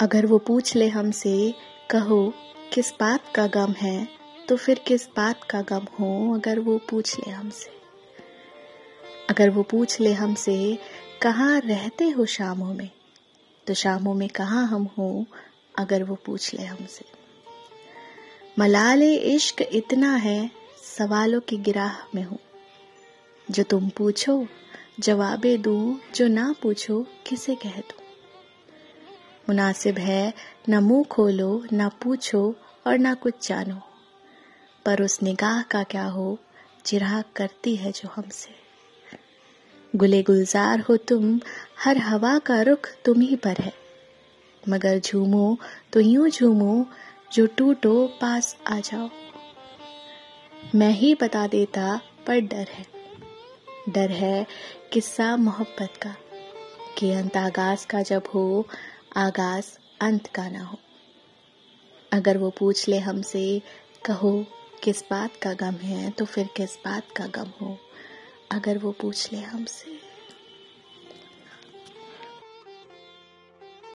अगर वो पूछ ले हमसे, कहो, किस बात का गम है तो फिर किस बात का गम हो अगर वो पूछ ले हमसे? अगर वो पूछ ले हमसे, कहाँ रहते हो शामों में तो शामों में कहाँ हम हो अगर वो पूछ ले हमसे? मलाले इश्क इतना है, सवालों की गिराह में हूँ। जो तुम पूछो, जवाबे दू, जो ना पूछो, किसे कह दू? मुनासिब है, न मुँह खोलो, न पूछो और ना कुछ जानो। पर उस निगाह का क्या हो, चिराग करती है जो हमसे। गुले गुलजार हो तुम, हर हवा का रुख तुम ही पर है। मगर झूमो तो यूँ झूमो, जो टूटो पास आ जाओ। मैं ही बता देता, पर डर है। डर है किस्सा मोहब्बत का, कि अंत आगाज़ का जब हो आगाज़ अंत का ना हो। अगर वो पूछ ले हमसे, कहो, किस बात का गम है तो फिर किस बात का गम हो? अगर वो पूछ ले हमसे